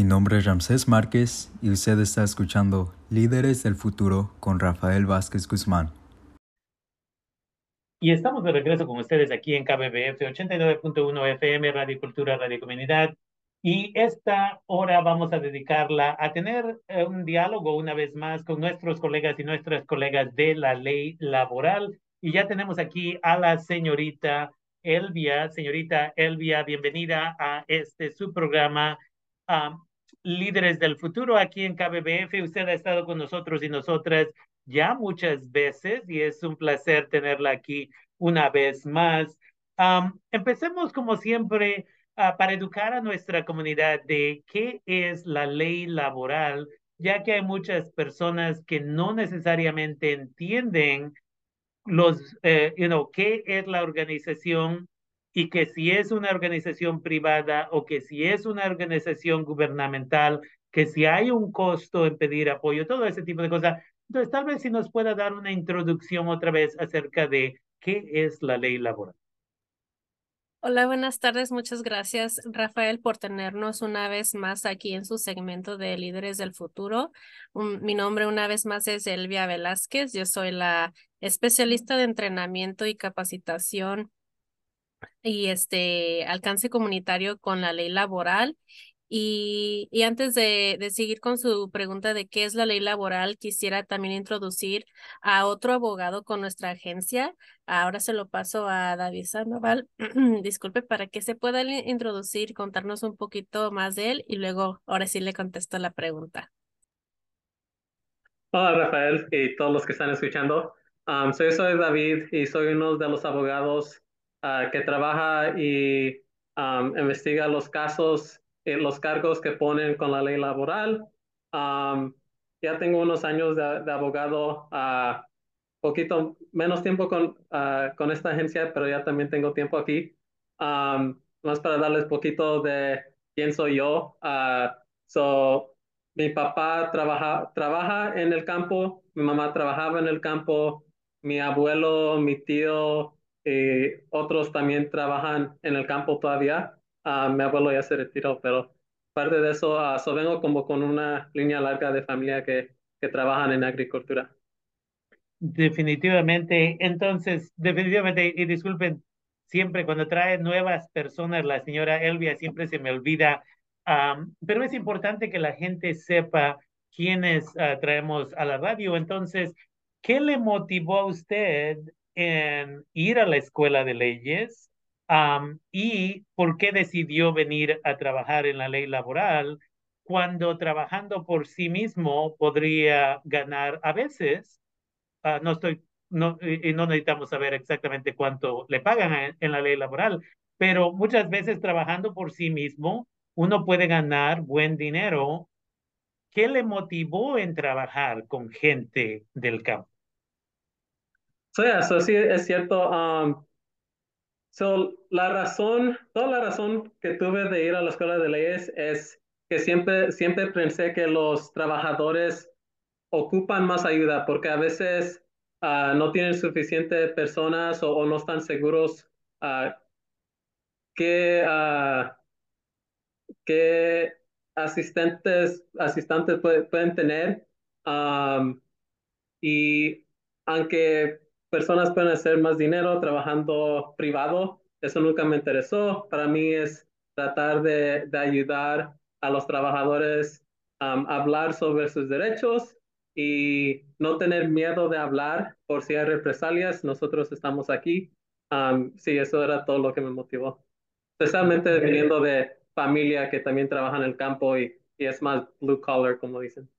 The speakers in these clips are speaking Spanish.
Mi nombre es Ramsés Márquez y usted está escuchando Líderes del Futuro con Rafael Vázquez Guzmán. Y estamos de regreso con ustedes aquí en KBBF 89.1 FM, Radio Cultura, Radio Comunidad. Y esta hora vamos a dedicarla a tener eh, un diálogo una vez más con nuestros colegas y nuestras colegas de la ley laboral. Y ya tenemos aquí a la señorita Elvia. Señorita Elvia, bienvenida a este su programa Líderes del Futuro aquí en KBBF. Usted ha estado con nosotros y nosotras ya muchas veces y es un placer tenerla aquí una vez más. empecemos como siempre ah, para educar a nuestra comunidad de qué es la ley laboral, ya que hay muchas personas que no necesariamente entienden los, eh, you know, qué es la organización y que si es una organización privada o que si es una organización gubernamental, que si hay un costo en pedir apoyo, todo ese tipo de cosas. Entonces, tal vez si nos pueda dar una introducción otra vez acerca de qué es la ley laboral. Hola, buenas tardes. Muchas gracias, Rafael, por tenernos una vez más aquí en su segmento de Líderes del Futuro. mi nombre una vez más es Elvia Velázquez. Yo soy la especialista de entrenamiento y capacitación y este alcance comunitario con la ley laboral. Y, y antes de, de, seguir con su pregunta de qué es la ley laboral, quisiera también introducir a otro abogado con nuestra agencia. Ahora se lo paso a David Sandoval. Disculpe, para que se pueda introducir, contarnos un poquito más de él y luego ahora sí le contesto la pregunta. Hola Rafael y todos los que están escuchando. Um, soy, soy David y soy uno de los abogados Ah, que trabaja y investiga los casos, eh, los cargos que ponen con la ley laboral. ya tengo unos años de, abogado, uh, poquito menos tiempo con, ah, con esta agencia, pero ya también tengo tiempo aquí. más para darles poquito de quién soy yo. so, mi papá trabaja, trabaja en el campo, mi mamá trabajaba en el campo, mi abuelo, mi tío, eh, otros también trabajan en el campo todavía. Uh, mi abuelo ya se retiró, pero parte de eso, uh, vengo como con una línea larga de familia que, que trabajan en agricultura. Definitivamente, entonces, definitivamente, y disculpen, siempre cuando trae nuevas personas, la señora Elvia siempre se me olvida, pero es importante que la gente sepa quiénes uh, traemos a la radio. Entonces, ¿qué le motivó a usted en ir a la escuela de leyes y por qué decidió venir a trabajar en la ley laboral cuando trabajando por sí mismo podría ganar a veces, ah, no estoy, no, y no necesitamos saber exactamente cuánto le pagan en la ley laboral, pero muchas veces trabajando por sí mismo uno puede ganar buen dinero. ¿Qué le motivó en trabajar con gente del campo? Sí, eso sí es cierto. Um, la razón, toda la razón que tuve de ir a la escuela de leyes es que siempre, siempre pensé que los trabajadores ocupan más ayuda porque a veces uh, no tienen suficientes personas o, no están seguros uh, qué, uh, asistentes, asistentes pueden tener. Y aunque personas pueden hacer más dinero trabajando privado. Eso nunca me interesó. Para mí es tratar de, ayudar a los trabajadores um, a hablar sobre sus derechos y no tener miedo de hablar por si hay represalias. Nosotros estamos aquí. Um, sí, eso era todo lo que me motivó. Especialmente viniendo de familia que también trabaja en el campo y, y es más blue collar, como dicen.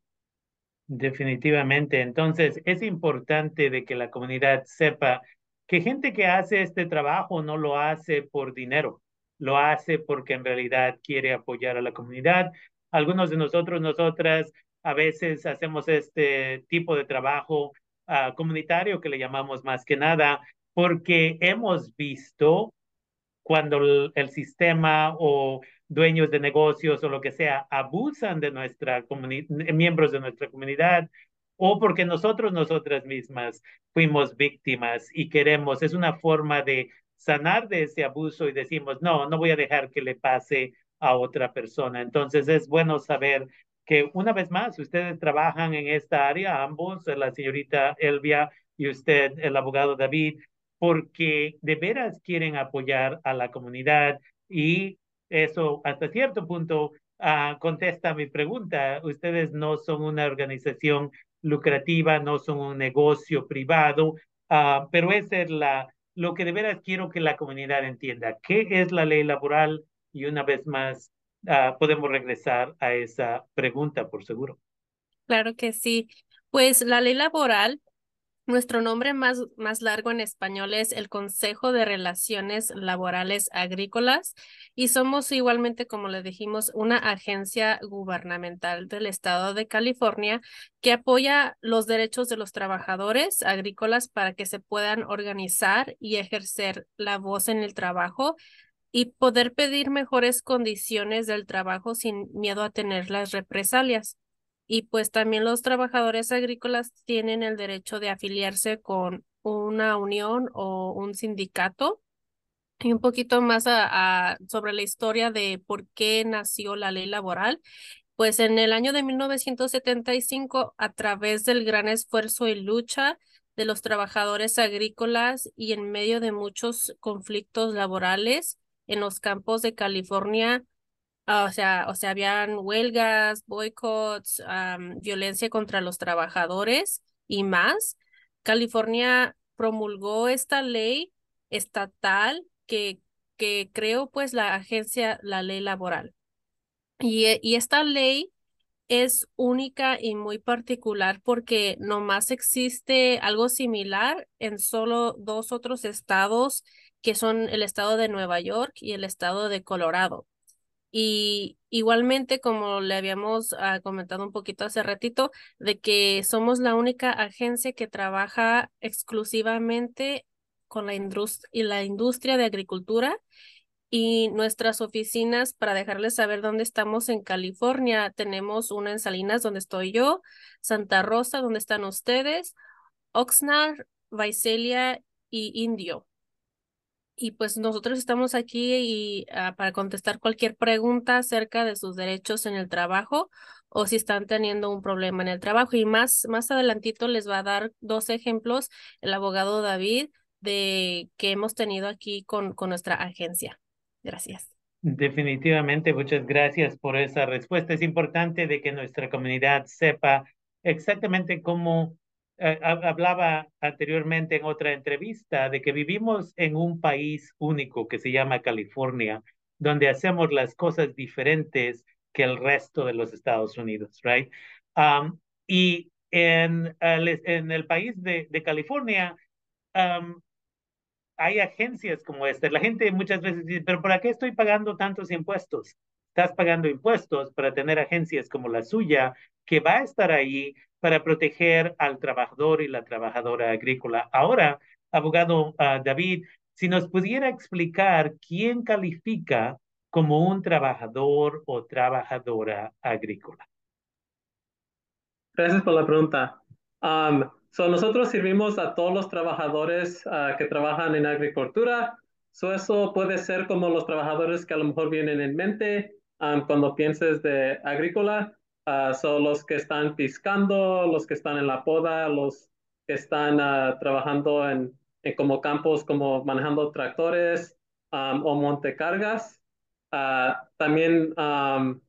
Definitivamente. Entonces, es importante de que la comunidad sepa que gente que hace este trabajo no lo hace por dinero, lo hace porque en realidad quiere apoyar a la comunidad. Algunos de nosotros, nosotras, a veces hacemos este tipo de trabajo ah, comunitario que le llamamos más que nada porque hemos visto cuando el sistema o dueños de negocios o lo que sea abusan de nuestra comunidad, miembros de nuestra comunidad, o porque nosotros, nosotras mismas fuimos víctimas y queremos, es una forma de sanar de ese abuso y decimos, no, no voy a dejar que le pase a otra persona. Entonces es bueno saber que una vez más ustedes trabajan en esta área, ambos, la señorita Elvia y usted, el abogado David, porque de veras quieren apoyar a la comunidad y eso hasta cierto punto uh, contesta mi pregunta. Ustedes no son una organización lucrativa, no son un negocio privado, uh, pero es la, lo que de veras quiero que la comunidad entienda. ¿Qué es la ley laboral? Y una vez más, uh, podemos regresar a esa pregunta, por seguro. Claro que sí. Pues la ley laboral nuestro nombre más, más largo en español es el Consejo de Relaciones Laborales Agrícolas y somos igualmente, como le dijimos, una agencia gubernamental del estado de California que apoya los derechos de los trabajadores agrícolas para que se puedan organizar y ejercer la voz en el trabajo y poder pedir mejores condiciones del trabajo sin miedo a tener las represalias. Y pues también los trabajadores agrícolas tienen el derecho de afiliarse con una unión o un sindicato. Y un poquito más a, sobre la historia de por qué nació la ley laboral. Pues en el año de 1975, a través del gran esfuerzo y lucha de los trabajadores agrícolas y en medio de muchos conflictos laborales en los campos de California, Ah, o sea, o sea, habían huelgas, boicots, violencia contra los trabajadores y más. California promulgó esta ley estatal que, que creó pues la agencia, la ley laboral. Y, eh, y esta ley es única y muy particular porque nomás existe algo similar en solo dos otros estados que son el estado de Nueva York y el estado de Colorado. Y igualmente, como le habíamos ah, comentado un poquito hace ratito, de que somos la única agencia que trabaja exclusivamente con la, y la industria de agricultura y nuestras oficinas, para dejarles saber dónde estamos en California, tenemos una en Salinas, donde estoy yo, Santa Rosa, donde están ustedes, Oxnard, Visalia y Indio y pues nosotros estamos aquí y, ah, para contestar cualquier pregunta acerca de sus derechos en el trabajo o si están teniendo un problema en el trabajo. Y más, más adelantito les va a dar dos ejemplos el abogado David de que hemos tenido aquí con, con nuestra agencia. Gracias. Definitivamente, muchas gracias por esa respuesta. Es importante de que nuestra comunidad sepa exactamente cómo eh, hablaba anteriormente en otra entrevista de que vivimos en un país único que se llama California, donde hacemos las cosas diferentes que el resto de los Estados Unidos, right? Um, y en, en el país de, California um, hay agencias como esta. La gente muchas veces dice, pero ¿para qué estoy pagando tantos impuestos? Estás pagando impuestos para tener agencias como la suya que va a estar ahí para proteger al trabajador y la trabajadora agrícola. Ahora, abogado ah, David, si nos pudiera explicar quién califica como un trabajador o trabajadora agrícola. Gracias por la pregunta. Um, nosotros servimos a todos los trabajadores ah, que trabajan en agricultura. So, eso puede ser como los trabajadores que a lo mejor vienen en mente um, cuando pienses de agrícola. Ah, son los que están piscando, los que están en la poda, los que están uh, trabajando en, en, como campos, como manejando tractores um, o montecargas. Uh, también um,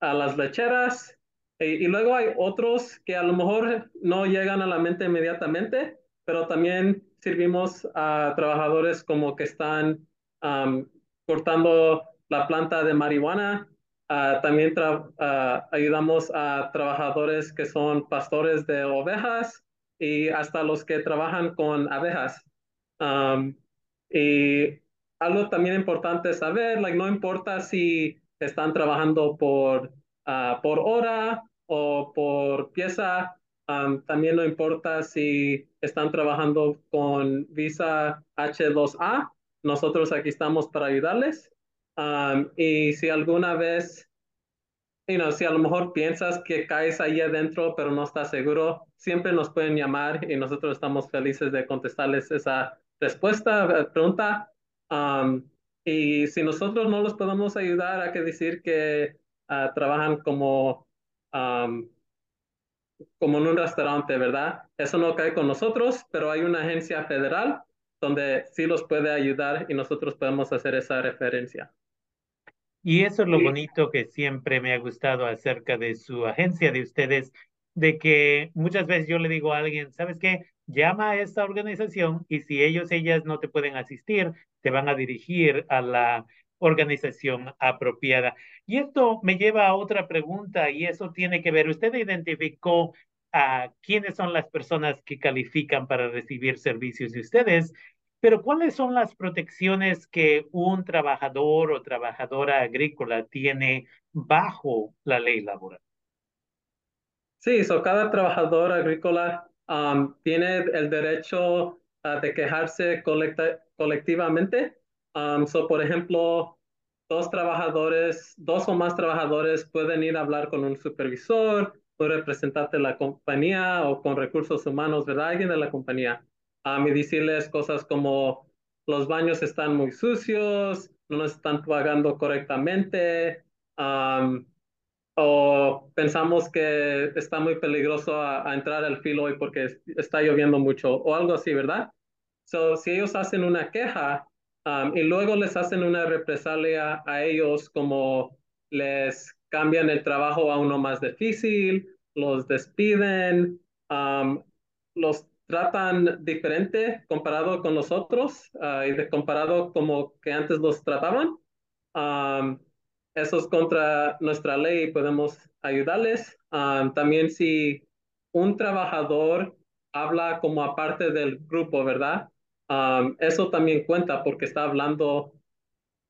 a las lecheras. Y, y, luego hay otros que a lo mejor no llegan a la mente inmediatamente, pero también servimos a trabajadores como que están um, cortando la planta de marihuana Ah, también ah, ayudamos a trabajadores que son pastores de ovejas y hasta los que trabajan con abejas. y algo también importante saber, no importa si están trabajando por, uh, por hora o por pieza, también no importa si están trabajando con visa H2A, nosotros aquí estamos para ayudarles. Um, y si alguna vez, you know, si a lo mejor piensas que caes ahí adentro, pero no estás seguro, siempre nos pueden llamar y nosotros estamos felices de contestarles esa respuesta, eh, pregunta. Um, Y si nosotros no los podemos ayudar, hay que decir que ah, trabajan como, como en un restaurante, ¿verdad? Eso no cae con nosotros, pero hay una agencia federal donde sí los puede ayudar y nosotros podemos hacer esa referencia. Y eso es lo bonito que siempre me ha gustado acerca de su agencia de ustedes, de que muchas veces yo le digo a alguien, ¿sabes qué? Llama a esta organización y si ellos, ellas no te pueden asistir, te van a dirigir a la organización apropiada. Y esto me lleva a otra pregunta y eso tiene que ver, usted identificó a quiénes son las personas que califican para recibir servicios de ustedes, pero ¿cuáles son las protecciones que un trabajador o trabajadora agrícola tiene bajo la ley laboral? Sí, so cada trabajador agrícola um, tiene el derecho de quejarse colectivamente. Um, so, por ejemplo, dos trabajadores, dos o más trabajadores pueden ir a hablar con un supervisor, un representante de la compañía o con recursos humanos, ¿verdad? Alguien de la compañía. Um, y decirles cosas como los baños están muy sucios, no nos están pagando correctamente. Um, o pensamos que está muy peligroso a, entrar al filo hoy porque está lloviendo mucho o algo así, ¿verdad? So, si ellos hacen una queja um, y luego les hacen una represalia a ellos como les cambian el trabajo a uno más difícil, los despiden, um, los tratan diferente comparado con los otros uh, y comparado como que antes los trataban. Um, eso es contra nuestra ley podemos ayudarles. Ah, también si un trabajador habla como aparte del grupo, ¿verdad? Ah, eso también cuenta porque está hablando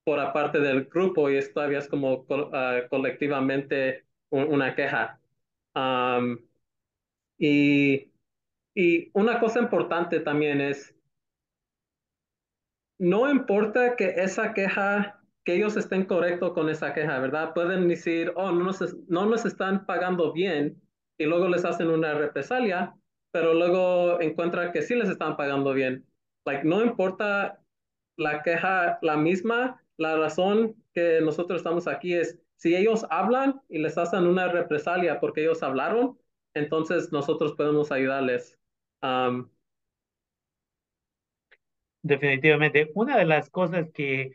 por aparte del grupo y esto todavía es como ah, colectivamente una queja. y, y una cosa importante también es, no importa que esa queja que ellos estén correctos con esa queja, ¿verdad? Pueden decir, oh, no nos, no nos están pagando bien y luego les hacen una represalia, pero luego encuentran que sí les están pagando bien. Like, no importa la queja, la misma, la razón que nosotros estamos aquí es, si ellos hablan y les hacen una represalia porque ellos hablaron, entonces nosotros podemos ayudarles. Definitivamente. Una de las cosas que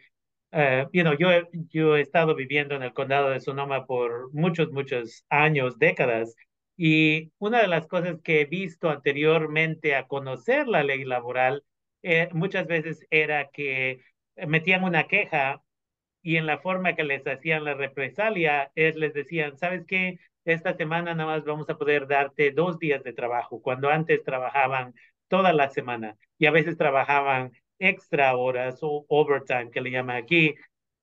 Uh, yo, yo he estado viviendo en el condado de Sonoma por muchos, muchos años, décadas, y una de las cosas que he visto anteriormente a conocer la ley laboral eh, muchas veces era que metían una queja y en la forma que les hacían la represalia es les decían, ¿sabes qué? Esta semana nada más vamos a poder darte dos días de trabajo, cuando antes trabajaban toda la semana y a veces trabajaban extra horas o overtime que le llama aquí.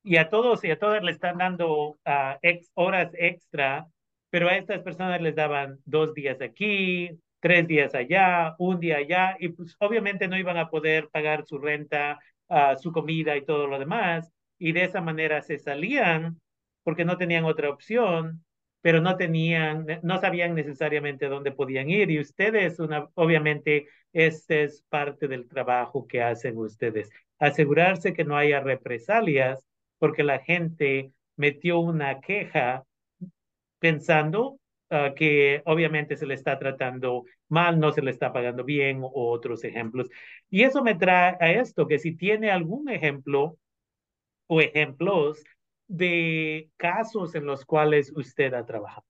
Y a todos y a todas le están dando ex, horas extra, pero a estas personas les daban dos días aquí, tres días allá, un día allá, y pues obviamente no iban a poder pagar su renta, uh, su comida y todo lo demás. Y de esa manera se salían porque no tenían otra opción pero no tenían, no sabían necesariamente dónde podían ir. Y ustedes, una, obviamente, este es parte del trabajo que hacen ustedes. Asegurarse que no haya represalias porque la gente metió una queja pensando ah, que obviamente se le está tratando mal, no se le está pagando bien o otros ejemplos. Y eso me trae a esto, que si tiene algún ejemplo o ejemplos de casos en los cuales usted ha trabajado.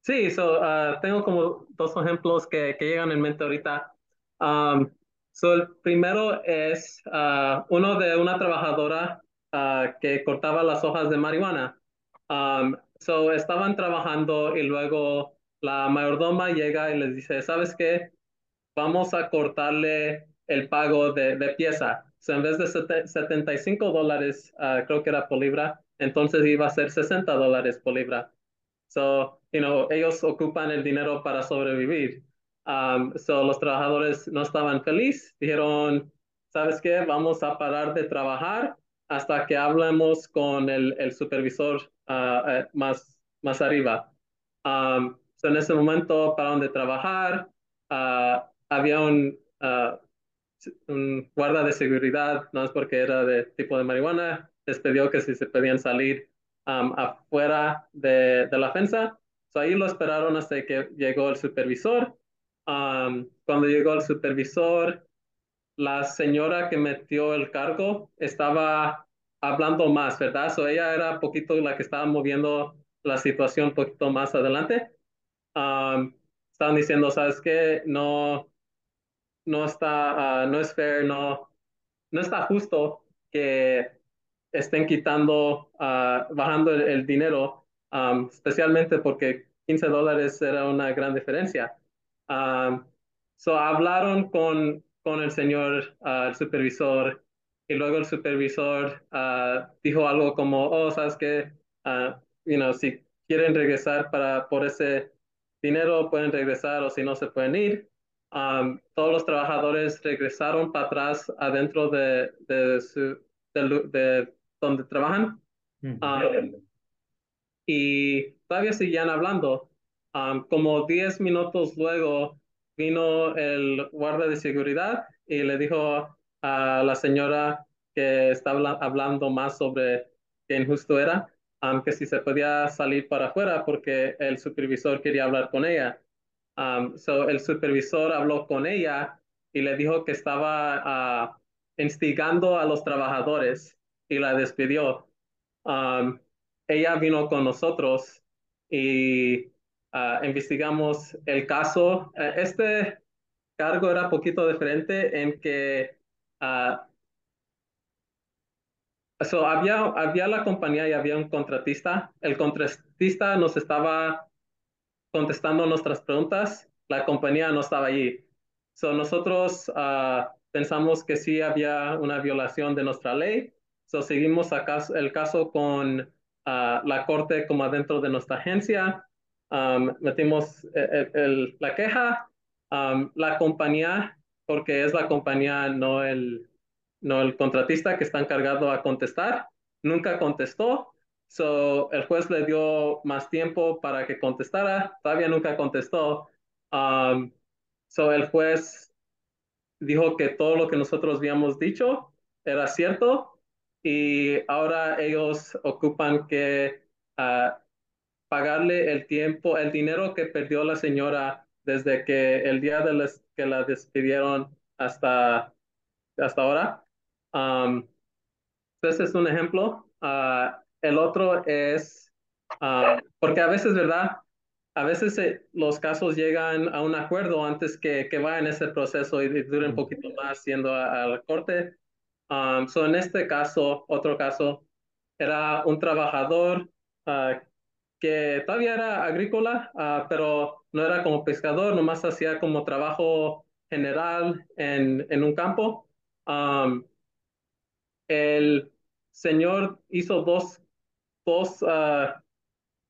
Sí, so, uh, tengo como dos ejemplos que, que llegan en mente ahorita. Um, so el primero es uh, uno de una trabajadora uh, que cortaba las hojas de marihuana. Um, so estaban trabajando y luego la mayordoma llega y les dice, ¿sabes qué? Vamos a cortarle el pago de, de pieza en vez de 75 dólares, ah, creo que era por libra, entonces iba a ser 60 dólares por libra. So, you know, ellos ocupan el dinero para sobrevivir. Um, so, los trabajadores no estaban felices, dijeron, ¿sabes qué? Vamos a parar de trabajar hasta que hablemos con el, el supervisor eh, más, más arriba. Um, en ese momento pararon de trabajar, ah, había un un guarda de seguridad, no es porque era de tipo de marihuana, les pidió que si se podían salir um, afuera de, de, la fensa. So ahí lo esperaron hasta que llegó el supervisor. Um, cuando llegó el supervisor, la señora que metió el cargo estaba hablando más, ¿verdad? So ella era poquito la que estaba moviendo la situación un poquito más adelante. Um, estaban diciendo, ¿sabes qué? No, no está, uh, no es fair, no, no está justo que estén quitando, uh, bajando el, dinero, especialmente porque 15 dólares era una gran diferencia. So hablaron con, con el señor, uh, el supervisor, y luego el supervisor dijo algo como, oh, sabes que, you know, si quieren regresar para, por ese dinero, pueden regresar o si no, se pueden ir. Um, todos los trabajadores regresaron para atrás adentro de, de, su, de, donde trabajan. Um, y todavía seguían hablando. Um, como 10 minutos luego vino el guardia de seguridad y le dijo a la señora que estaba hablando más sobre qué injusto era, que si se podía salir para afuera porque el supervisor quería hablar con ella. Um, so el supervisor habló con ella y le dijo que estaba uh, instigando a los trabajadores y la despidió. Um, ella vino con nosotros y uh, investigamos el caso. Uh, este cargo era poquito diferente en que uh, So, había, había la compañía y había un contratista. El contratista nos estaba contestando nuestras preguntas. La compañía no estaba allí. So, nosotros uh, pensamos que sí había una violación de nuestra ley. So, seguimos el caso con uh, la corte como adentro de nuestra agencia. Um, metimos el, e, el, la queja. Um, la compañía, porque es la compañía, no el, no el contratista que está encargado a contestar, nunca contestó. So, el juez le dio más tiempo para que contestara, todavía nunca contestó. Um, so, el juez dijo que todo lo que nosotros habíamos dicho era cierto y ahora ellos ocupan que uh, pagarle el tiempo, el dinero que perdió la señora desde que el día de que la despidieron hasta, hasta ahora. Um, ese es un ejemplo. Uh, el otro es, uh, porque a veces, ¿verdad? A veces eh, los casos llegan a un acuerdo antes que, que vayan ese proceso y, duren un poquito más yendo a, la corte. Um, so en este caso, otro caso, era un trabajador uh, que todavía era agrícola, pero no era como pescador, nomás hacía como trabajo general en, en un campo. Um, el señor hizo dos, dos uh,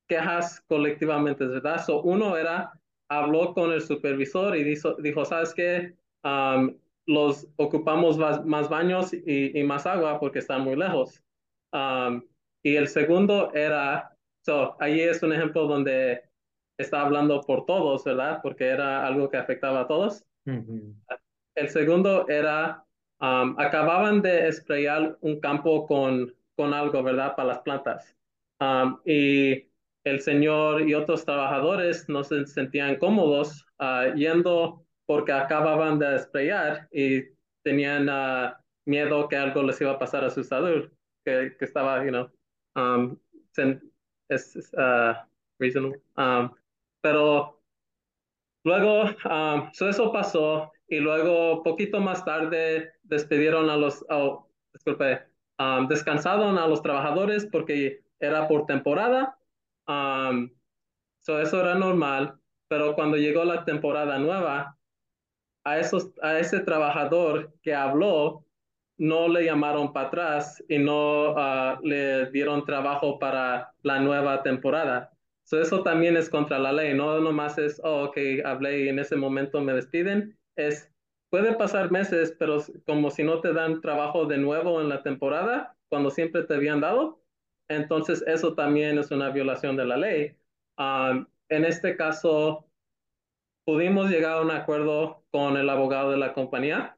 quejas colectivamente, ¿verdad? So, uno era, habló con el supervisor y dijo, dijo ¿sabes qué? Um, los ocupamos más, baños y, y, más agua porque están muy lejos. Um, y el segundo era, so, ahí es un ejemplo donde está hablando por todos, ¿verdad? Porque era algo que afectaba a todos. El segundo era Um, acababan de sprayar un campo con, con algo, ¿verdad? Para las plantas. Um, y el señor y otros trabajadores no se sentían cómodos uh, yendo porque acababan de sprayar y tenían uh, miedo que algo les iba a pasar a su salud, que, que estaba, you know, um, es uh, reasonable. Um, pero luego, um, eso pasó y luego, poquito más tarde, despidieron a los, oh, disculpe, descansaron a los trabajadores porque era por temporada. Um, eso era normal, pero cuando llegó la temporada nueva, a, esos, a ese trabajador que habló, no le llamaron para atrás y no uh, le dieron trabajo para la nueva temporada. eso también es contra la ley, no nomás es, oh, ok, hablé y en ese momento me despiden, es, puede pasar meses, pero como si no te dan trabajo de nuevo en la temporada, cuando siempre te habían dado, entonces eso también es una violación de la ley. en este caso, pudimos llegar a un acuerdo con el abogado de la compañía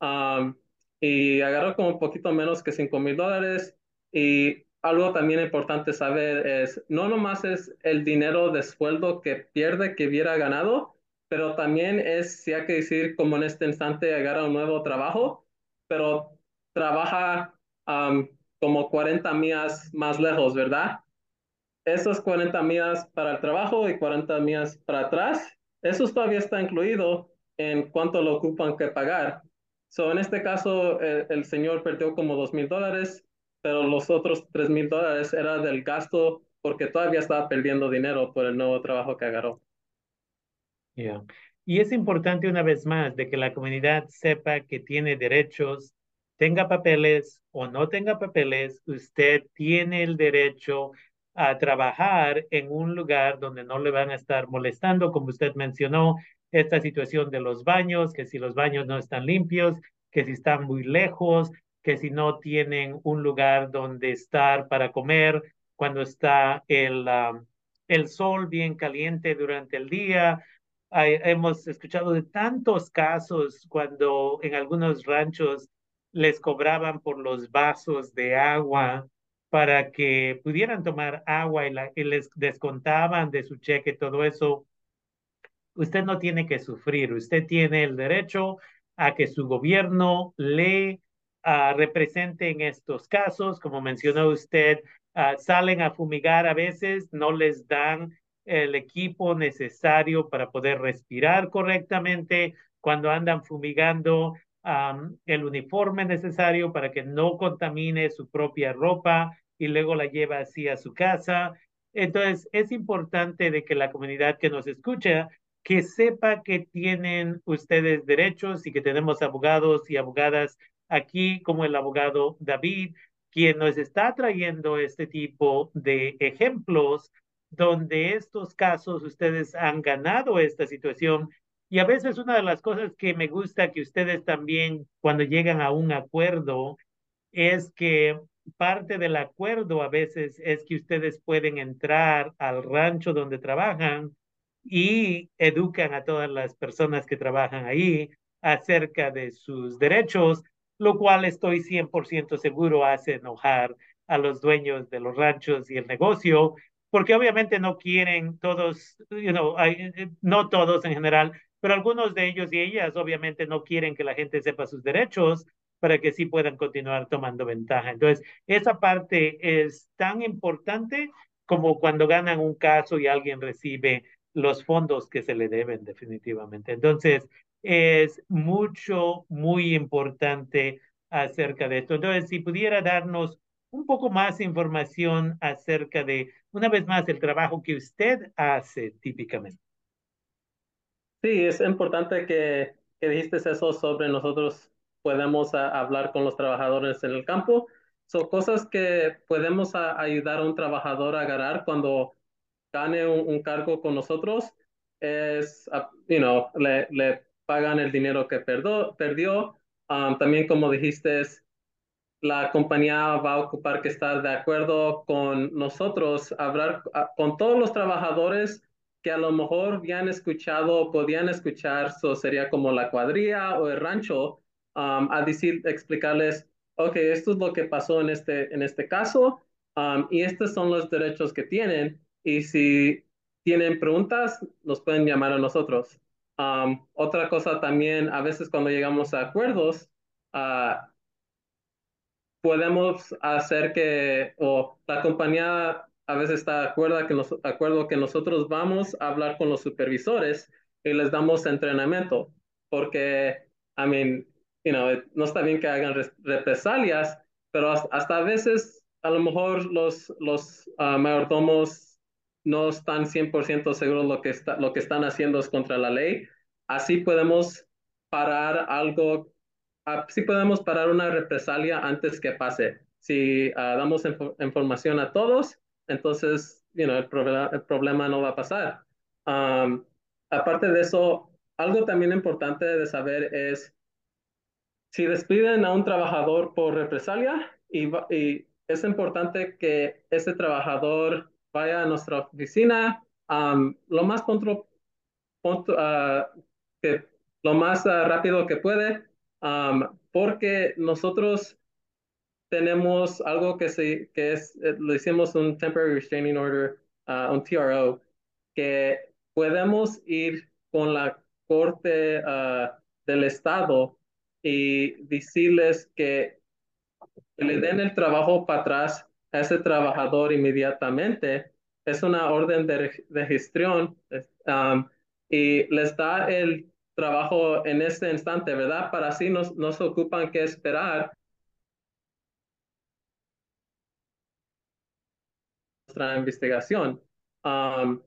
um, y agarró como un poquito menos que 5 mil dólares. Y algo también importante saber es, no nomás es el dinero de sueldo que pierde que hubiera ganado, pero también es, si hay que decir, como en este instante agarra un nuevo trabajo, pero trabaja como 40 millas más lejos, ¿verdad? Esos 40 millas para el trabajo y 40 millas para atrás, eso todavía está incluido en cuánto lo ocupan que pagar. So, en este caso, el, el señor perdió como 2 mil dólares, pero los otros 3 mil dólares era del gasto porque todavía estaba perdiendo dinero por el nuevo trabajo que agarró. Yeah. Y es importante una vez más de que la comunidad sepa que tiene derechos, tenga papeles o no tenga papeles, usted tiene el derecho a trabajar en un lugar donde no le van a estar molestando, como usted mencionó, esta situación de los baños, que si los baños no están limpios, que si están muy lejos, que si no tienen un lugar donde estar para comer cuando está el, um, el sol bien caliente durante el día. Hemos escuchado de tantos casos cuando en algunos ranchos les cobraban por los vasos de agua para que pudieran tomar agua y, les descontaban de su cheque todo eso. Usted no tiene que sufrir, usted tiene el derecho a que su gobierno le uh, represente en estos casos, como mencionó usted, uh, salen a fumigar a veces, no les dan el equipo necesario para poder respirar correctamente. Cuando andan fumigando, el uniforme necesario para que no contamine su propia ropa y luego la lleva así a su casa. Entonces, es importante de que la comunidad que nos escucha que sepa que tienen ustedes derechos y que tenemos abogados y abogadas aquí, como el abogado David, quien nos está trayendo este tipo de ejemplos donde estos casos ustedes han ganado esta situación. Y a veces una de las cosas que me gusta que ustedes también, cuando llegan a un acuerdo, es que parte del acuerdo a veces es que ustedes pueden entrar al rancho donde trabajan y educan a todas las personas que trabajan ahí acerca de sus derechos, lo cual estoy 100% seguro hace enojar a los dueños de los ranchos y el negocio, porque obviamente no quieren todos, you know, hay, no todos en general, pero algunos de ellos y ellas obviamente no quieren que la gente sepa sus derechos para que sí puedan continuar tomando ventaja. Entonces, esa parte es tan importante como cuando ganan un caso y alguien recibe los fondos que se le deben definitivamente. Entonces, es mucho, muy importante acerca de esto. Entonces, si pudiera darnos un poco más información acerca de, una vez más, el trabajo que usted hace típicamente. Sí, es importante que, que dijiste eso sobre nosotros podemos a, hablar con los trabajadores en el campo. Son cosas que podemos a, ayudar a un trabajador a ganar cuando gane un, un cargo con nosotros, es, you know, le, le pagan el dinero que perdió. perdió. Um, también, como dijiste, la compañía va a ocupar que estar de acuerdo con nosotros, hablar con todos los trabajadores que a lo mejor habían escuchado, podían escuchar, eso sería como la cuadrilla o el rancho, um, a decir, explicarles, ok, esto es lo que pasó en este, en este caso um, y estos son los derechos que tienen y si tienen preguntas, nos pueden llamar a nosotros. Um, otra cosa también, a veces cuando llegamos a acuerdos, uh, podemos hacer que, o la compañía a veces está acuerdo que, nos, acuerdo que nosotros vamos a hablar con los supervisores y les damos entrenamiento, porque, I mean, you know, no está bien que hagan represalias, pero hasta, hasta, a veces, a lo mejor los, los uh, mayordomos no están 100% seguros lo que, está, lo que están haciendo es contra la ley. Así podemos parar algo, así podemos parar una represalia antes que pase. Si uh, damos información a todos, entonces you know, el, problema, el problema no va a pasar. Um, aparte de eso, algo también importante de saber es si despiden a un trabajador por represalia y, y es importante que ese trabajador vaya a nuestra oficina lo más uh, que, lo más uh, rápido que puede porque nosotros tenemos algo que, se, que es, eh, lo hicimos un Temporary Restraining Order, uh, un TRO, que podemos ir con la Corte uh, del Estado y decirles que le den el trabajo para atrás a ese trabajador inmediatamente. Es una orden de, de gestión um, y les da el trabajo en este instante, ¿verdad? Para así no, no se ocupan que esperar nuestra investigación. Um,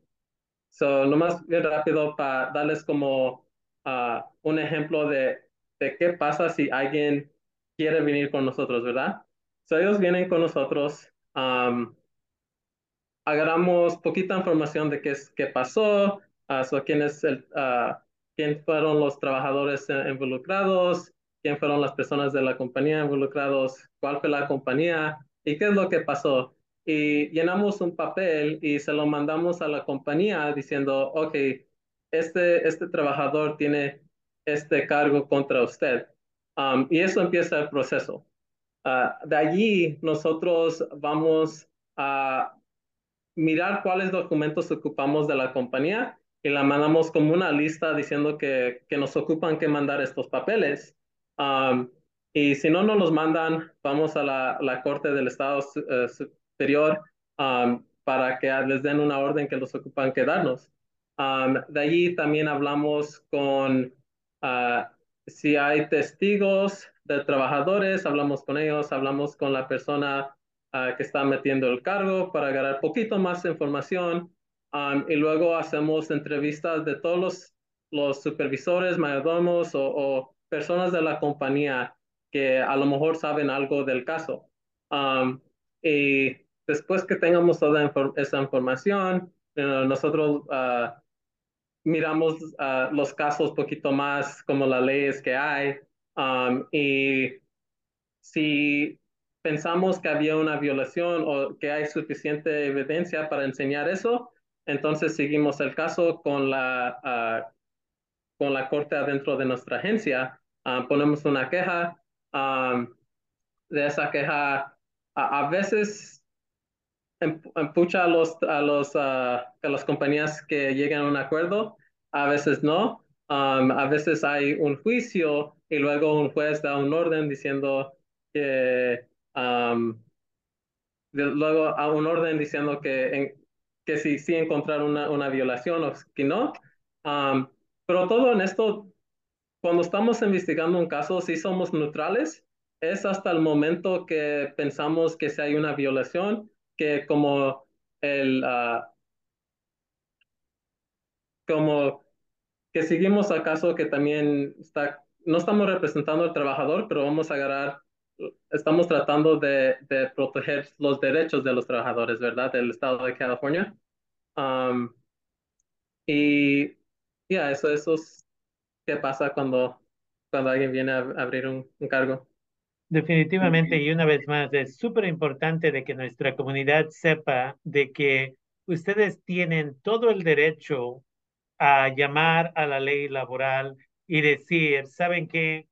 so, nomás rápido para darles como uh, un ejemplo de, qué pasa si alguien quiere venir con nosotros, ¿verdad? So, ellos vienen con nosotros, um, agarramos poquita información de qué, es, qué pasó, uh, so, uh, quién fueron los trabajadores involucrados, quién fueron las personas de la compañía involucrados, cuál fue la compañía y qué es lo que pasó y llenamos un papel y se lo mandamos a la compañía diciendo, ok, este, este trabajador tiene este cargo contra usted. Um, y eso empieza el proceso. Ah, de allí nosotros vamos a mirar cuáles documentos ocupamos de la compañía y la mandamos como una lista diciendo que, que nos ocupan que mandar estos papeles. Um, y si no nos los mandan, vamos a la, la Corte del Estado uh, Um, para que les den una orden que los ocupan quedarnos. Um, de allí también hablamos con uh, si hay testigos de trabajadores, hablamos con ellos, hablamos con la persona uh, que está metiendo el cargo para agarrar poquito más información um, y luego hacemos entrevistas de todos los, los supervisores, mayordomos o, o, personas de la compañía que a lo mejor saben algo del caso. y después que tengamos toda esa información, eh, nosotros ah, miramos uh, los casos poquito más como las leyes que hay um, y si pensamos que había una violación o que hay suficiente evidencia para enseñar eso, entonces seguimos el caso con la, ah, con la corte adentro de nuestra agencia. ponemos una queja. Um, de esa queja, a veces empucha a los a los a las compañías que llegan a un acuerdo, a veces no. Um, a veces hay un juicio y luego un juez da un orden diciendo que um, luego a un orden diciendo que que si sí encontrar una, una violación o que no. Um, pero todo en esto, cuando estamos investigando un caso, si somos neutrales, es hasta el momento que pensamos que si hay una violación que como el ah, como que seguimos acaso que también está no estamos representando al trabajador pero vamos a agarrar estamos tratando de, de proteger los derechos de los trabajadores verdad del estado de California. Um, y ya eso eso es qué pasa cuando cuando alguien viene a, abrir un cargo Definitivamente, y una vez más, es súper importante de que nuestra comunidad sepa de que ustedes tienen todo el derecho a llamar a la ley laboral y decir, ¿saben qué?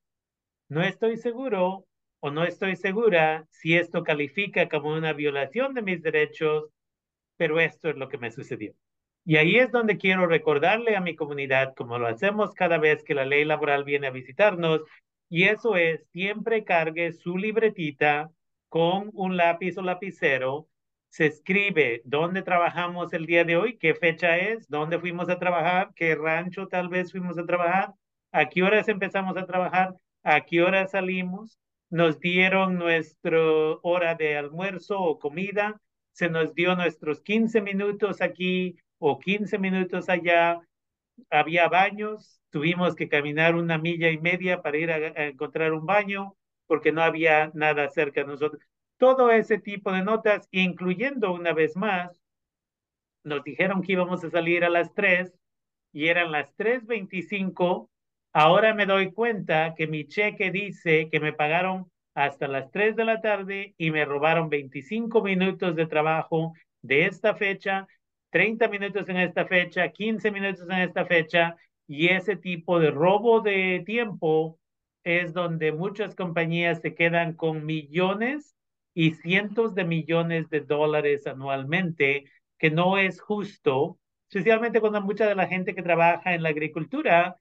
No estoy seguro o no estoy segura si esto califica como una violación de mis derechos, pero esto es lo que me sucedió. Y ahí es donde quiero recordarle a mi comunidad, como lo hacemos cada vez que la ley laboral viene a visitarnos, y eso es, siempre cargue su libretita con un lápiz o lapicero. Se escribe dónde trabajamos el día de hoy, qué fecha es, dónde fuimos a trabajar, qué rancho tal vez fuimos a trabajar, a qué horas empezamos a trabajar, a qué horas salimos, nos dieron nuestra hora de almuerzo o comida, se nos dio nuestros 15 minutos aquí o 15 minutos allá, había baños, tuvimos que caminar una milla y media para ir a, encontrar un baño porque no había nada cerca de nosotros. Todo ese tipo de notas, incluyendo una vez más, nos dijeron que íbamos a salir a las 3 y eran las 3.25. Ahora me doy cuenta que mi cheque dice que me pagaron hasta las 3 de la tarde y me robaron 25 minutos de trabajo de esta fecha, 30 minutos en esta fecha, 15 minutos en esta fecha y ese tipo de robo de tiempo es donde muchas compañías se quedan con millones y cientos de millones de dólares anualmente, que no es justo, especialmente cuando mucha de la gente que trabaja en la agricultura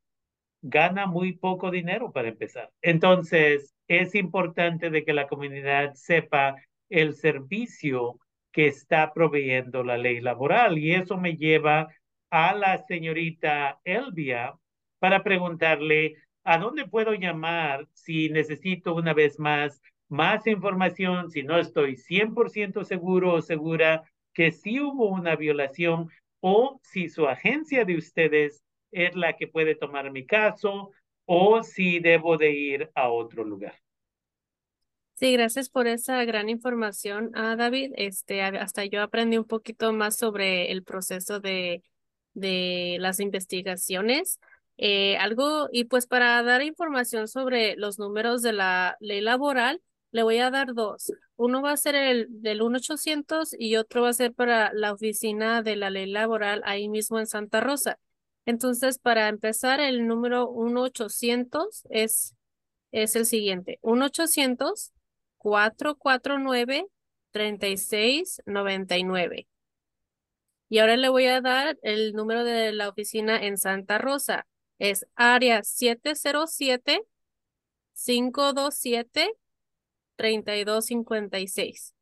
gana muy poco dinero para empezar. Entonces, es importante de que la comunidad sepa el servicio que está proveyendo la ley laboral y eso me lleva a la señorita Elvia para preguntarle a dónde puedo llamar si necesito una vez más más información, si no estoy 100% seguro o segura que sí hubo una violación o si su agencia de ustedes es la que puede tomar mi caso o si debo de ir a otro lugar. Sí, gracias por esa gran información, ah, David. Este, hasta yo aprendí un poquito más sobre el proceso de, de las investigaciones. Eh, algo, y pues para dar información sobre los números de la ley laboral, le voy a dar dos. Uno va a ser el del 1800 y otro va a ser para la oficina de la ley laboral ahí mismo en Santa Rosa. Entonces, para empezar, el número 1800 es, es el siguiente. 1800 449 3699. Y ahora le voy a dar el número de la oficina en Santa Rosa. Es área 707 527 3256.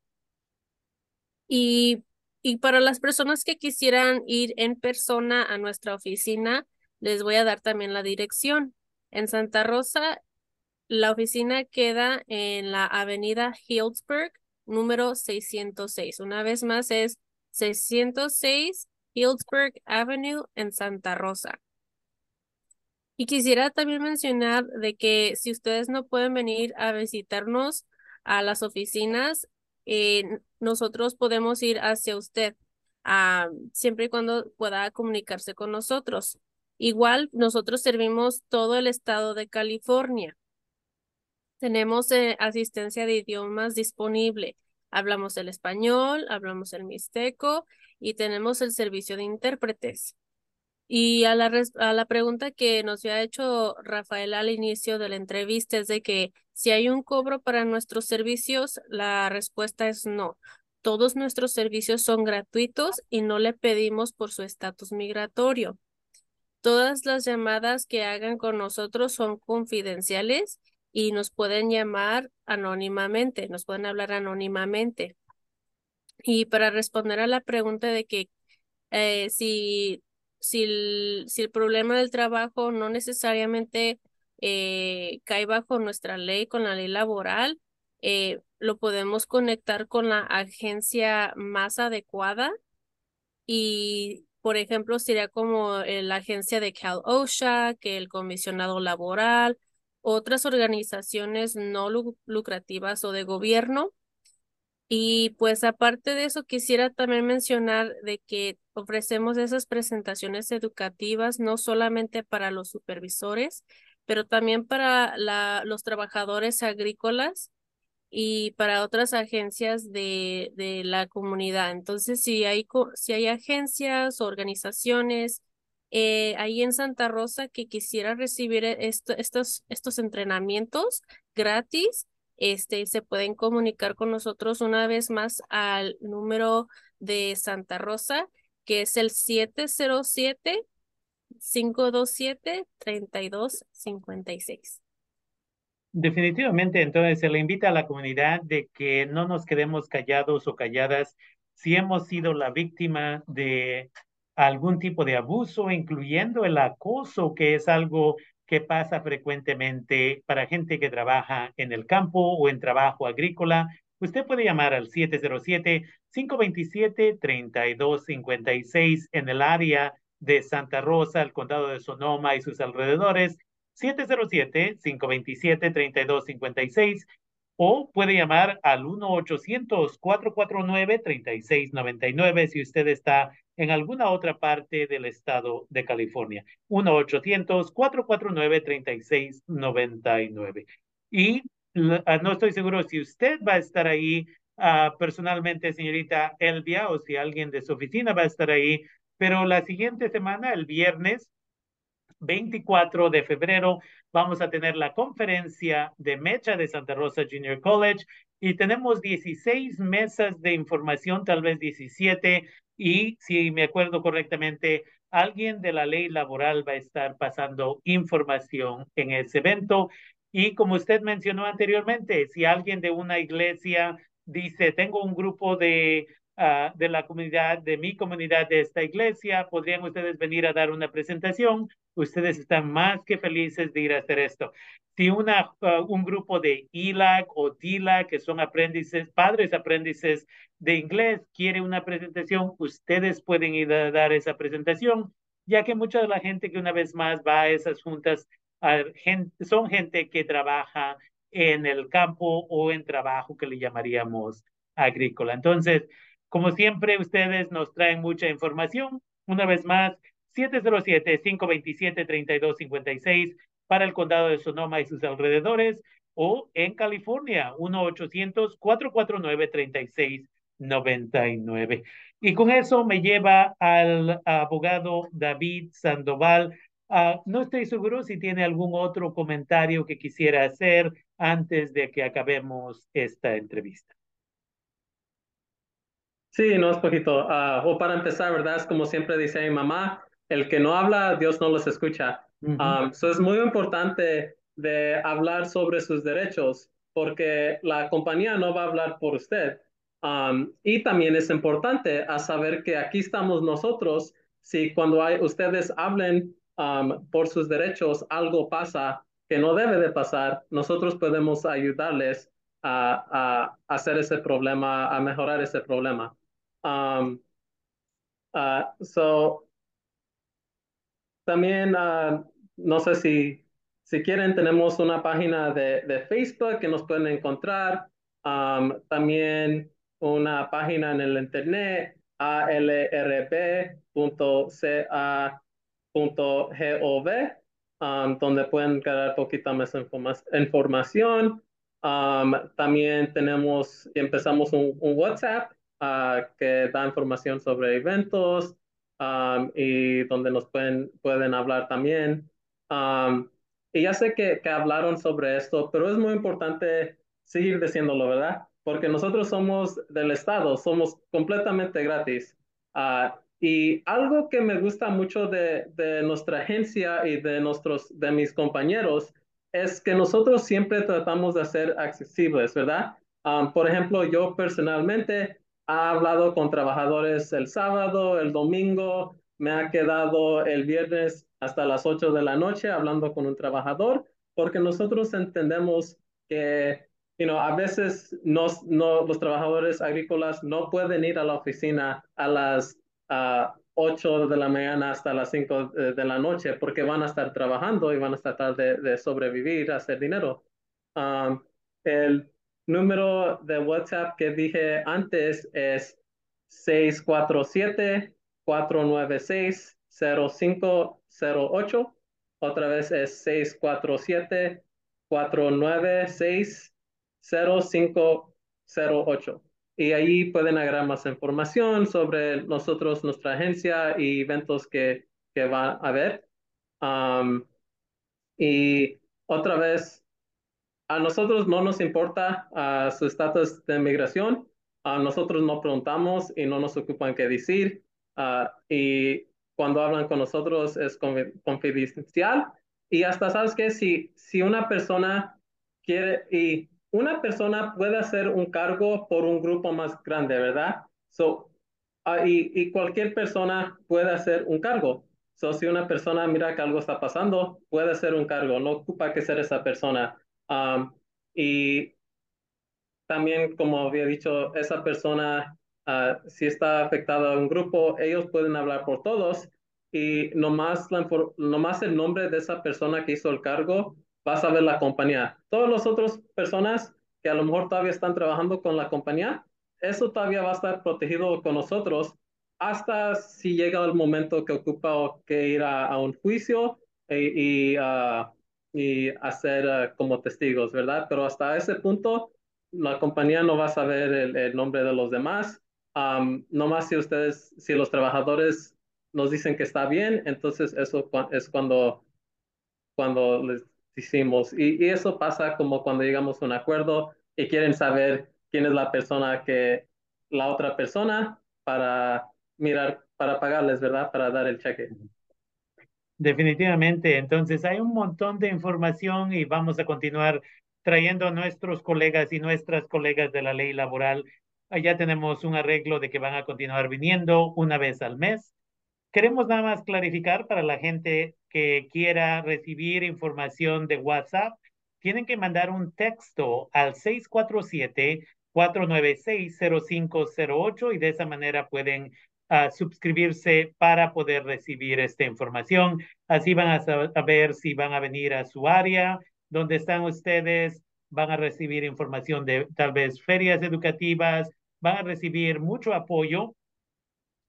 Y, y para las personas que quisieran ir en persona a nuestra oficina, les voy a dar también la dirección. En Santa Rosa la oficina queda en la avenida Healdsburg, número 606. Una vez más es 606 Healdsburg Avenue en Santa Rosa. Y quisiera también mencionar de que si ustedes no pueden venir a visitarnos a las oficinas, eh, nosotros podemos ir hacia usted, ah, siempre y cuando pueda comunicarse con nosotros. Igual, nosotros servimos todo el estado de California. Tenemos eh, asistencia de idiomas disponible. Hablamos el español, hablamos el mixteco y tenemos el servicio de intérpretes. Y a la, a la pregunta que nos había hecho Rafael al inicio de la entrevista es de que si hay un cobro para nuestros servicios, la respuesta es no. Todos nuestros servicios son gratuitos y no le pedimos por su estatus migratorio. Todas las llamadas que hagan con nosotros son confidenciales y nos pueden llamar anónimamente, nos pueden hablar anónimamente. Y para responder a la pregunta de que eh, si, si, el, si el problema del trabajo no necesariamente eh, cae bajo nuestra ley, con la ley laboral, eh, lo podemos conectar con la agencia más adecuada y por ejemplo, sería como la agencia de Cal OSHA, que el comisionado laboral, otras organizaciones no lucrativas o de gobierno. Y pues aparte de eso, quisiera también mencionar de que ofrecemos esas presentaciones educativas no solamente para los supervisores, pero también para la, los trabajadores agrícolas y para otras agencias de, de la comunidad. Entonces, si hay, si hay agencias, organizaciones, eh, ahí en Santa Rosa que quisiera recibir e-, estos, estos entrenamientos gratis, este, se pueden comunicar con nosotros una vez más al número de Santa Rosa, que es el 707 527 3256. Definitivamente, entonces se le invita a la comunidad de que no nos quedemos callados o calladas si hemos sido la víctima de algún tipo de abuso, incluyendo el acoso, que es algo que pasa frecuentemente para gente que trabaja en el campo o en trabajo agrícola. Usted puede llamar al 707-527-3256 en el área de Santa Rosa, el condado de Sonoma y sus alrededores. 707-527-3256 o puede llamar al 1-800-449-3699 si usted está en alguna otra parte del estado de California. 1-800-449-3699. Y ah, no estoy seguro si usted va a estar ahí uh, personalmente, señorita Elvia, o si alguien de su oficina va a estar ahí, pero la siguiente semana, el viernes, 24 de febrero vamos a tener la conferencia de Mecha de Santa Rosa Junior College y tenemos 16 mesas de información, tal vez 17, y si me acuerdo correctamente, alguien de la ley laboral va a estar pasando información en ese evento. Y como usted mencionó anteriormente, si alguien de una iglesia dice, tengo un grupo de uh, de la comunidad, de mi comunidad, de esta iglesia, podrían ustedes venir a dar una presentación. Ustedes están más que felices de ir a hacer esto. Si una, uh, un grupo de ILAC o DILAC, que son aprendices, padres aprendices de inglés, quiere una presentación, ustedes pueden ir a dar esa presentación, ya que mucha de la gente que una vez más va a esas juntas a gente, son gente que trabaja en el campo o en trabajo que le llamaríamos agrícola. Entonces, como siempre, ustedes nos traen mucha información. Una vez más, 707-527-3256 para el condado de Sonoma y sus alrededores o en California, 1-800-449-3699. Y con eso me lleva al abogado David Sandoval. Uh, no estoy seguro si tiene algún otro comentario que quisiera hacer antes de que acabemos esta entrevista. Sí, no es poquito. Uh, o para empezar, ¿verdad? Es como siempre dice mi mamá, el que no habla, Dios no los escucha. Uh -huh. um, so es muy importante de hablar sobre sus derechos porque la compañía no va a hablar por usted. Um, y también es importante a saber que aquí estamos nosotros. Si cuando hay, ustedes hablen um, por sus derechos, algo pasa que no debe de pasar, nosotros podemos ayudarles a, a hacer ese problema, a mejorar ese problema. Um, uh, so, también, uh, no sé si, si quieren, tenemos una página de, de Facebook que nos pueden encontrar. Um, también una página en el internet, alrb.ca.gov, um, donde pueden quedar poquita más informa información. Um, también tenemos, empezamos un WhatsApp uh, que da información sobre eventos um, y donde nos pueden, pueden hablar también. Um, y ya sé que, que, hablaron sobre esto, pero es muy importante seguir diciéndolo, ¿verdad? Porque nosotros somos del Estado, somos completamente gratis. Uh, y algo que me gusta mucho de, de, nuestra agencia y de, nuestros, de mis compañeros es que nosotros siempre tratamos de ser accesibles, ¿verdad? Um, por ejemplo, yo personalmente ha hablado con trabajadores el sábado, el domingo, me ha quedado el viernes hasta las 8 de la noche hablando con un trabajador, porque nosotros entendemos que you a veces los trabajadores agrícolas no pueden ir a la oficina a las uh, 8 de la mañana hasta las 5 de, de, la noche porque van a estar trabajando y van a tratar de, de sobrevivir, hacer dinero. Um, el número de WhatsApp que dije antes es 647-496-0508. Otra vez es 647-496-0508. Y ahí pueden agarrar más información sobre nosotros, nuestra agencia y eventos que, que va a haber. Um, y otra vez, a nosotros no nos importa uh, su estatus de migración. A nosotros no preguntamos y no nos ocupan qué decir. Uh, y cuando hablan con nosotros es confidencial. Y hasta sabes que si, si una persona quiere, y una persona puede hacer un cargo por un grupo más grande, ¿verdad? So, uh, y, y, cualquier persona puede hacer un cargo. So, si una persona mira que algo está pasando, puede hacer un cargo. No ocupa que ser esa persona. Um, y también, como había dicho, esa persona, uh, si está afectada a un grupo, ellos pueden hablar por todos y nomás, la, nomás el nombre de esa persona que hizo el cargo va a saber la compañía. Todas las otras personas que a lo mejor todavía están trabajando con la compañía, eso todavía va a estar protegido con nosotros hasta si llega el momento que ocupa que ir a, a un juicio y, y uh, y hacer uh, como testigos, ¿verdad? Pero hasta ese punto, la compañía no va a saber el, el nombre de los demás. Um, nomás si ustedes, si los trabajadores nos dicen que está bien, entonces eso es cuando cuando les hicimos. Y, y, eso pasa como cuando llegamos a un acuerdo y quieren saber quién es la persona que la otra persona para mirar, para pagarles, ¿verdad? Para dar el cheque. Definitivamente. Entonces hay un montón de información y vamos a continuar trayendo a nuestros colegas y nuestras colegas de la ley laboral. Allá tenemos un arreglo de que van a continuar viniendo una vez al mes. Queremos nada más clarificar para la gente que quiera recibir información de WhatsApp, tienen que mandar un texto al 647-496-0508 y de esa manera pueden uh, suscribirse para poder recibir esta información. Así van a saber si van a venir a su área, donde están ustedes, van a recibir información de tal vez ferias educativas, van a recibir mucho apoyo.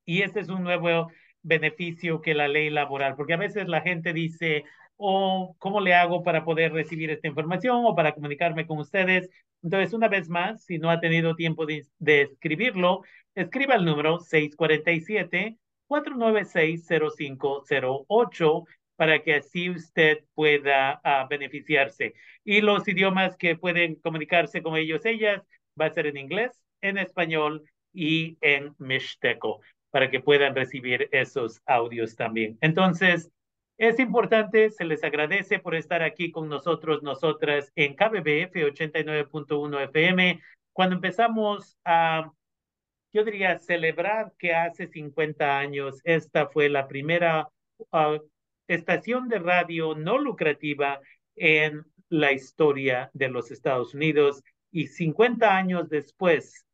Y este es un nuevo beneficio que la ley laboral, porque a veces la gente dice, o cómo le hago para poder recibir esta información o para comunicarme con ustedes. Entonces, una vez más, si no ha tenido tiempo de, de escribirlo, escriba el número 647-496-0508 para que así usted pueda uh, beneficiarse. Y los idiomas que pueden comunicarse con ellos, ellas, va a ser en inglés, en español y en mixteco, para que puedan recibir esos audios también. Entonces, es importante, se les agradece por estar aquí con nosotros, nosotras en KBBF 89.1 FM. Cuando empezamos a, yo diría, celebrar que hace 50 años esta fue la primera uh, estación de radio no lucrativa en la historia de los Estados Unidos y 50 años después,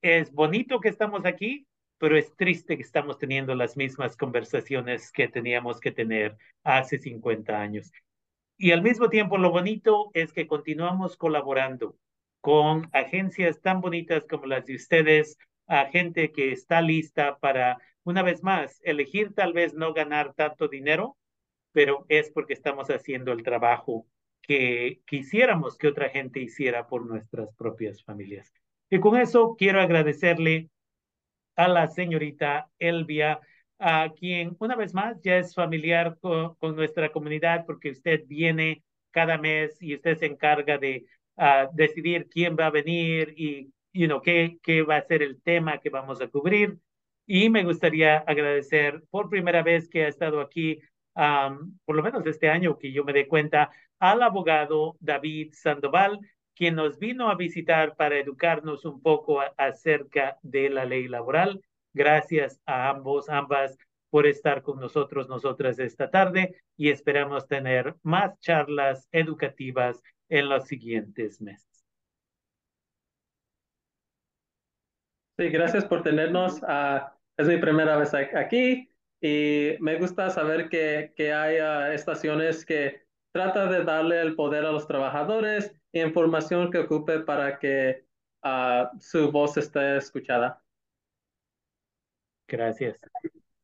es bonito que estamos aquí, pero es triste que estamos teniendo las mismas conversaciones que teníamos que tener hace 50 años. Y al mismo tiempo, lo bonito es que continuamos colaborando con agencias tan bonitas como las de ustedes, a gente que está lista para una vez más, elegir tal vez no ganar tanto dinero, pero es porque estamos haciendo el trabajo que quisiéramos que otra gente hiciera por nuestras propias familias. Y con eso quiero agradecerle a la señorita Elvia, a quien una vez más ya es familiar con, nuestra comunidad porque usted viene cada mes y usted se encarga de uh, decidir quién va a venir y you know, qué, qué va a ser el tema que vamos a cubrir. Y me gustaría agradecer por primera vez que ha estado aquí, por lo menos este año que yo me dé cuenta, al abogado David Sandoval, quien nos vino a visitar para educarnos un poco acerca de la ley laboral. Gracias a ambos, ambas, por estar con nosotros, nosotras esta tarde y esperamos tener más charlas educativas en los siguientes meses. Sí, gracias por tenernos. Uh, es mi primera vez aquí y me gusta saber que, que hay uh, estaciones que tratan de darle el poder a los trabajadores información que ocupe para que uh, su voz esté escuchada. Gracias.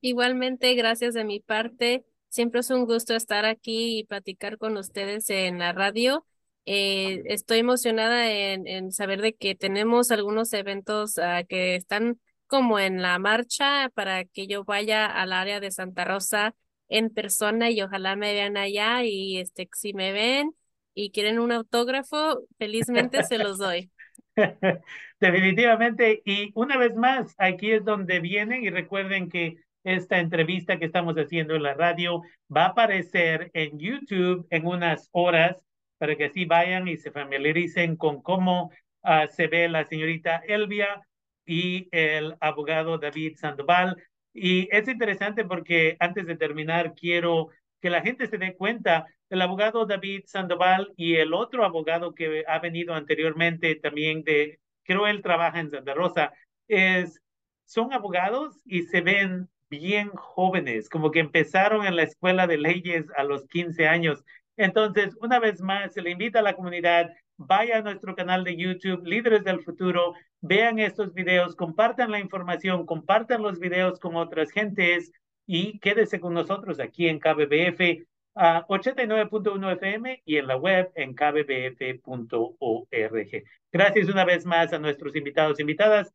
Igualmente, gracias de mi parte. Siempre es un gusto estar aquí y platicar con ustedes en la radio. Eh, estoy emocionada en, en, saber de que tenemos algunos eventos uh, que están como en la marcha para que yo vaya al área de Santa Rosa en persona y ojalá me vean allá y este si me ven y quieren un autógrafo, felizmente se los doy. Definitivamente. Y una vez más, aquí es donde vienen y recuerden que esta entrevista que estamos haciendo en la radio va a aparecer en YouTube en unas horas para que así vayan y se familiaricen con cómo uh, se ve la señorita Elvia y el abogado David Sandoval. Y es interesante porque antes de terminar, quiero que la gente se dé cuenta, el abogado David Sandoval y el otro abogado que ha venido anteriormente también de, creo él trabaja en Santa Rosa, es, son abogados y se ven bien jóvenes, como que empezaron en la escuela de leyes a los 15 años. Entonces, una vez más, se le invita a la comunidad, vaya a nuestro canal de YouTube, Líderes del Futuro, vean estos videos, compartan la información, compartan los videos con otras gentes y quédese con nosotros aquí en KBBF a 89.1 FM y en la web en kbbf.org. Gracias una vez más a nuestros invitados e invitadas.